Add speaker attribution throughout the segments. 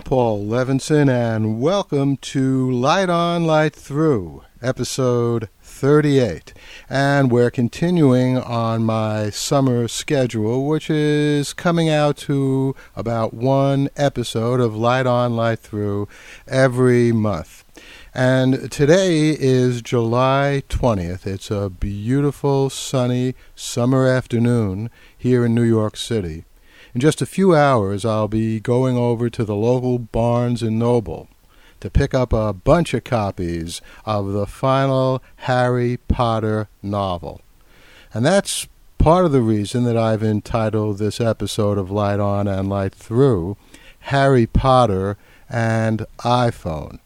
Speaker 1: Paul Levinson, and welcome to Light On, Light Through, episode 38. And we're continuing on my summer schedule, which is coming out to about one episode of Light On, Light Through every month. And today is July 20th. It's a beautiful, sunny summer afternoon here in New York City. In just a few hours, I'll be going over to the local Barnes Noble to pick up a bunch of copies of the final Harry Potter novel. And that's part of the reason that I've entitled this episode of Light On and Light Through Harry Potter and iPhone.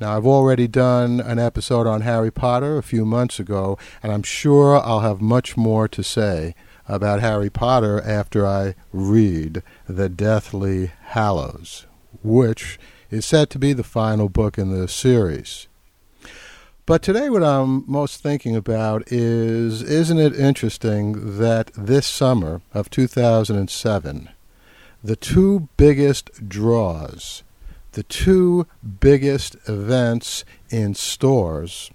Speaker 1: Now, I've already done an episode on Harry Potter a few months ago, and I'm sure I'll have much more to say about Harry Potter after I read The Deathly Hallows, which is said to be the final book in the series. But today, what I'm most thinking about is isn't it interesting that this summer of 2007, the two biggest draws, the two biggest events in stores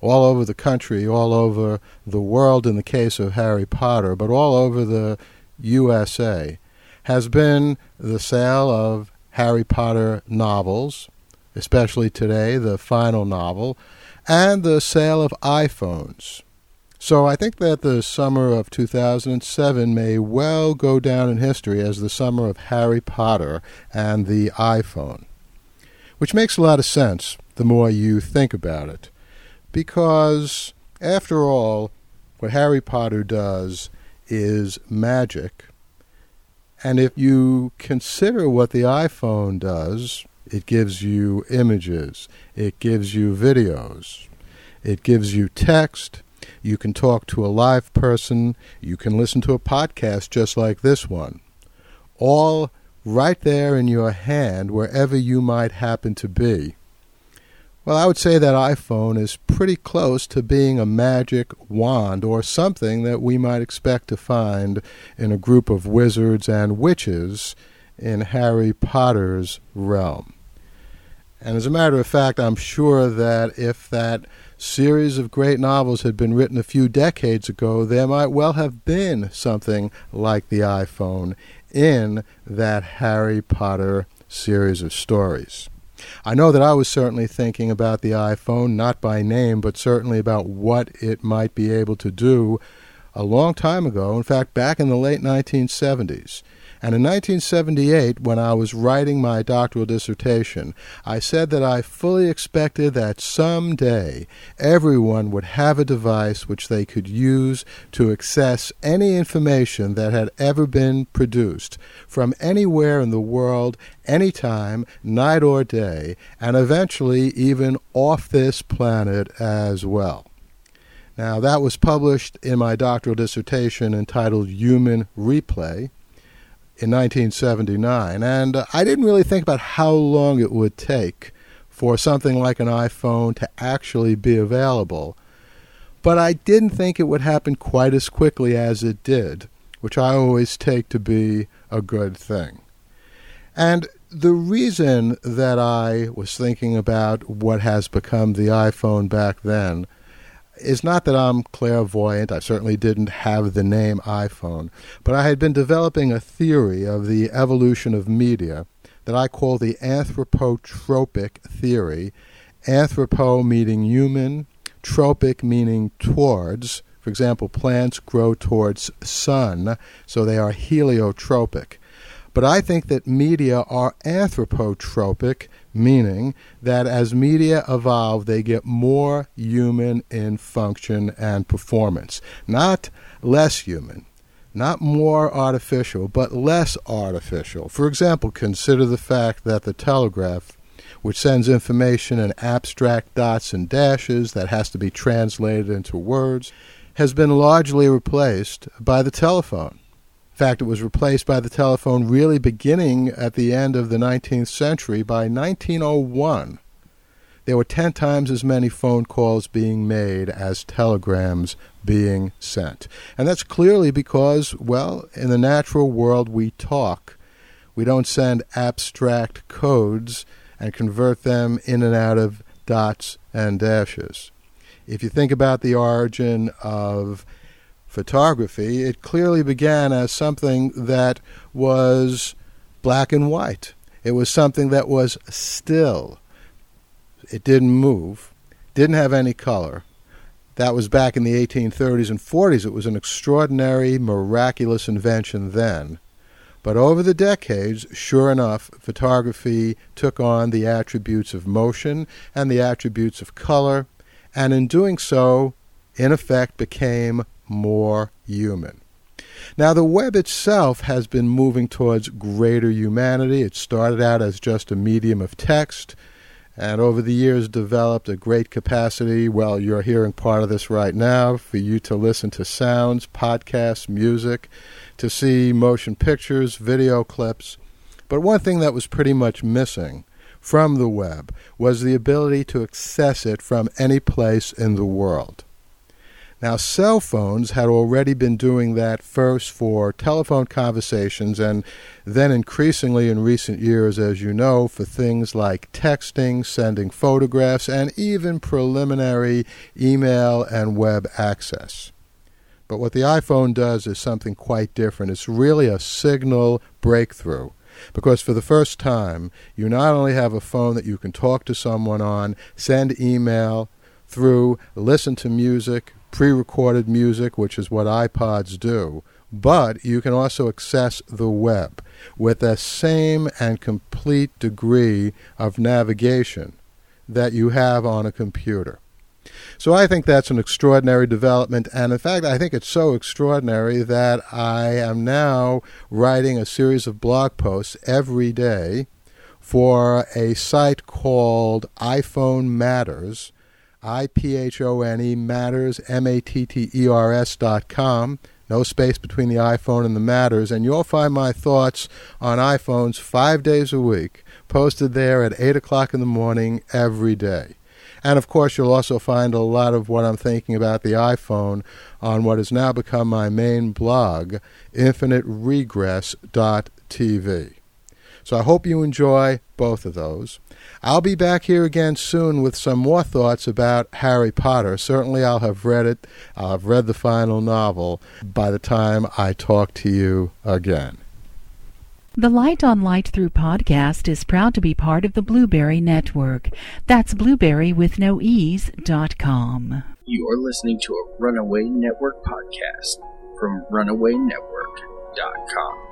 Speaker 1: all over the country, all over the world in the case of Harry Potter, but all over the USA, has been the sale of Harry Potter novels, especially today, the final novel, and the sale of iPhones. So I think that the summer of 2007 may well go down in history as the summer of Harry Potter and the iPhone, which makes a lot of sense the more you think about it because, after all, what Harry Potter does is magic. And if you consider what the iPhone does, it gives you images, it gives you videos, it gives you text. You can talk to a live person, you can listen to a podcast just like this one. All right there in your hand, wherever you might happen to be. Well, I would say that iPhone is pretty close to being a magic wand or something that we might expect to find in a group of wizards and witches in Harry Potter's realm. And as a matter of fact, I'm sure that if that series of great novels had been written a few decades ago, there might well have been something like the iPhone in that Harry Potter series of stories. I know that I was certainly thinking about the iPhone, not by name, but certainly about what it might be able to do a long time ago, in fact, back in the late 1970s. And in 1978, when I was writing my doctoral dissertation, I said that I fully expected that someday everyone would have a device which they could use to access any information that had ever been produced from anywhere in the world, anytime, night or day, and eventually even off this planet as well. Now, that was published in my doctoral dissertation entitled Human Replay in 1979, and uh, I didn't really think about how long it would take for something like an iPhone to actually be available. But I didn't think it would happen quite as quickly as it did, which I always take to be a good thing. And the reason that I was thinking about what has become the iPhone back then is not that I'm clairvoyant. I certainly didn't have the name iPhone. But I had been developing a theory of the evolution of media that I call the anthropotropic theory. Anthropo meaning human, tropic meaning towards. For example, plants grow towards sun, so they are heliotropic. But I think that media are anthropotropic, meaning that as media evolve, they get more human in function and performance, not less human. Not more artificial, but less artificial. For example, consider the fact that the telegraph, which sends information in abstract dots and dashes that has to be translated into words, has been largely replaced by the telephone fact, it was replaced by the telephone really beginning at the end of the 19th century. By 1901, there were 10 times as many phone calls being made as telegrams being sent. And that's clearly because, well, in the natural world, we talk. We don't send abstract codes and convert them in and out of dots and dashes. If you think about the origin of photography, it clearly began as something that was black and white. It was something that was still. It didn't move, didn't have any color. That was back in the 1830s and 40s. It was an extraordinary, miraculous invention then. But over the decades, sure enough, photography took on the attributes of motion and the attributes of color, and in doing so, in effect, became more human. Now, the web itself has been moving towards greater humanity. It started out as just a medium of text, and over the years developed a great capacity. Well, you're hearing part of this right now for you to listen to sounds, podcasts, music, to see motion pictures, video clips. But one thing that was pretty much missing from the web was the ability to access it from any place in the world. Now, cell phones had already been doing that first for telephone conversations and then increasingly in recent years, as you know, for things like texting, sending photographs, and even preliminary email and web access. But what the iPhone does is something quite different. It's really a signal breakthrough. Because for the first time, you not only have a phone that you can talk to someone on, send email through, listen to music, pre recorded music, which is what iPods do, but you can also access the web with the same and complete degree of navigation that you have on a computer. So I think that's an extraordinary development, and in fact, I think it's so extraordinary that I am now writing a series of blog posts every day for a site called iPhone Matters, I P H O N E Matters, M A T T E R S dot com. No space between the iPhone and the Matters, and you'll find my thoughts on iPhones five days a week posted there at 8 o'clock in the morning every day. And of course, you'll also find a lot of what I'm thinking about the iPhone on what has now become my main blog, infiniteregress.tv. So I hope you enjoy both of those. I'll be back here again soon with some more thoughts about Harry Potter. Certainly, I'll have read it. I'll have read the final novel by the time I talk to you again.
Speaker 2: The Light on Light Through podcast is proud to be part of the Blubrry Network. That's blueberry with no ease dot com.
Speaker 3: You are listening to a Runaway Network podcast from runawaynetwork.com.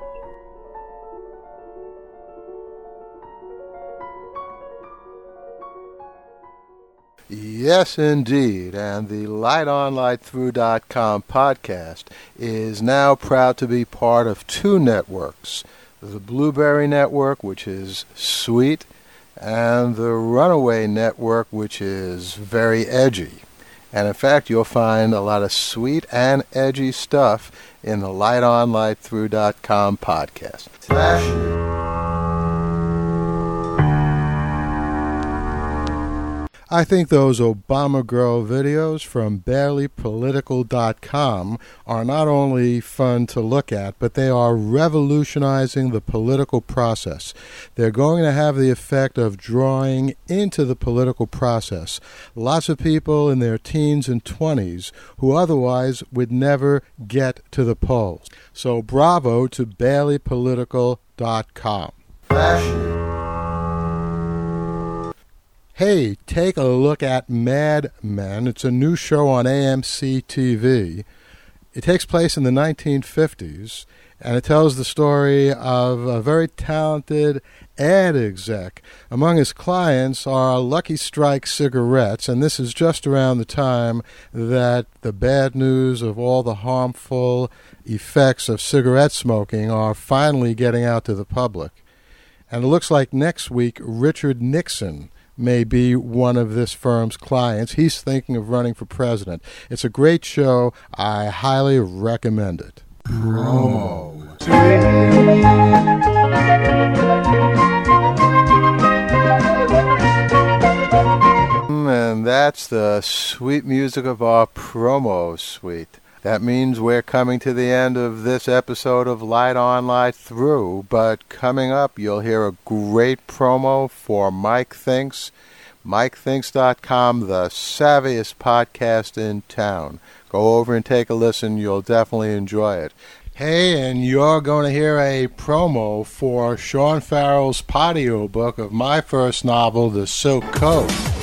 Speaker 1: Yes, indeed. And the LightOnLightThrough.com podcast is now proud to be part of two networks the Blubrry Network, which is sweet, and the Runaway Network, which is very edgy. And in fact, you'll find a lot of sweet and edgy stuff in the LightOnLightThrough.com podcast. I think those Obama Girl videos from barelypolitical.com are not only fun to look at, but they are revolutionizing the political process. They're going to have the effect of drawing into the political process lots of people in their teens and 20s who otherwise would never get to the polls. So bravo to barelypolitical.com. Fashion. Hey, take a look at Mad Men. It's a new show on AMC TV. It takes place in the 1950s, and it tells the story of a very talented ad exec. Among his clients are Lucky Strike cigarettes, and this is just around the time that the bad news of all the harmful effects of cigarette smoking are finally getting out to the public. And it looks like next week Richard Nixon may be one of this firm's clients. He's thinking of running for president. It's a great show. I highly recommend it. Promo. And that's the sweet music of our promo suite. That means we're coming to the end of this episode of Light On, Light Through. But coming up, you'll hear a great promo for Mike Thinks. MikeThinks.com, the savviest podcast in town. Go over and take a listen. You'll definitely enjoy it. Hey, and you're going to hear a promo for Sean Farrell's podiobook of my first novel, The Silk Code.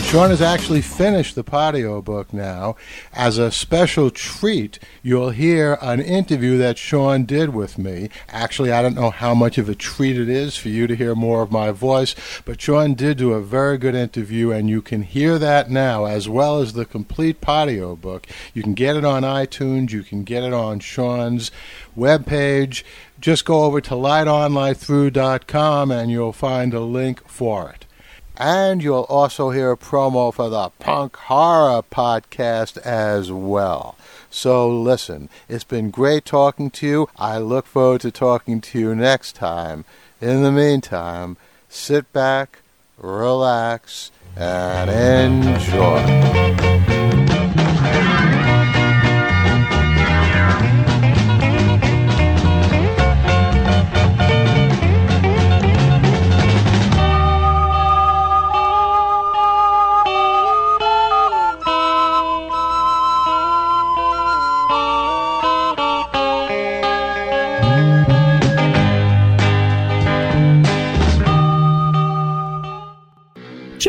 Speaker 1: And Sean has actually finished the podiobook now. As a special treat, you'll hear an interview that Sean did with me. Actually, I don't know how much of a treat it is for you to hear more of my voice, but Sean did do a very good interview, and you can hear that now as well as the complete podiobook. You can get it on iTunes, you can get it on Sean's webpage. Just go over to lightonlightthrough.com and you'll find a link for it. And you'll also hear a promo for the Punk Horror podcast as well. So listen, it's been great talking to you. I look forward to talking to you next time. In the meantime, sit back, relax, and enjoy.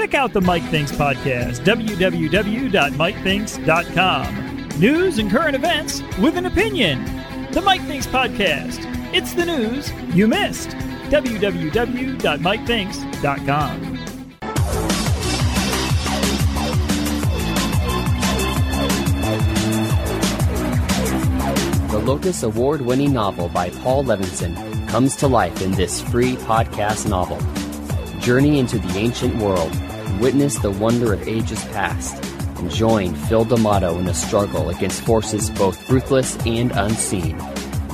Speaker 4: Check out the Mike Thinks podcast, www.mikethinks.com. News and current events with an opinion. The Mike Thinks podcast. It's the news you missed. www.mikethinks.com.
Speaker 5: The Locus Award winning novel by Paul Levinson comes to life in this free podcast novel. Journey into the ancient world, witness the wonder of ages past, and join Phil D'Amato in the struggle against forces both ruthless and unseen.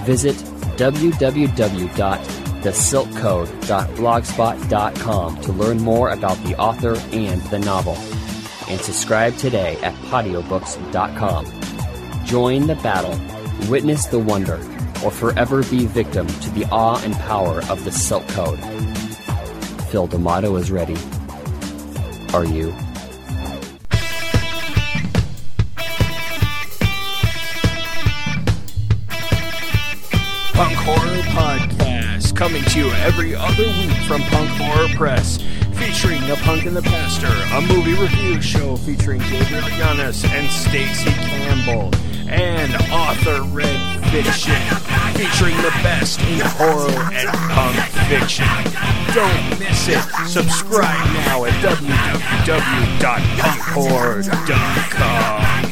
Speaker 5: Visit www.thesilkcode.blogspot.com to learn more about the author and the novel. And subscribe today at podiobooks.com. Join the battle, witness the wonder, or forever be victim to the awe and power of the Silk Code. Phil D'Amato is ready. Are you?
Speaker 3: Punk Horror Podcast, coming to you every other week from Punk Horror Press, featuring The Punk and the Pastor, a movie review show featuring Gabriel Yanis and Stacy Campbell, and Author Red Fiction, featuring the best in horror and punk fiction. Don't miss it. Subscribe now at www.punkhorror.com.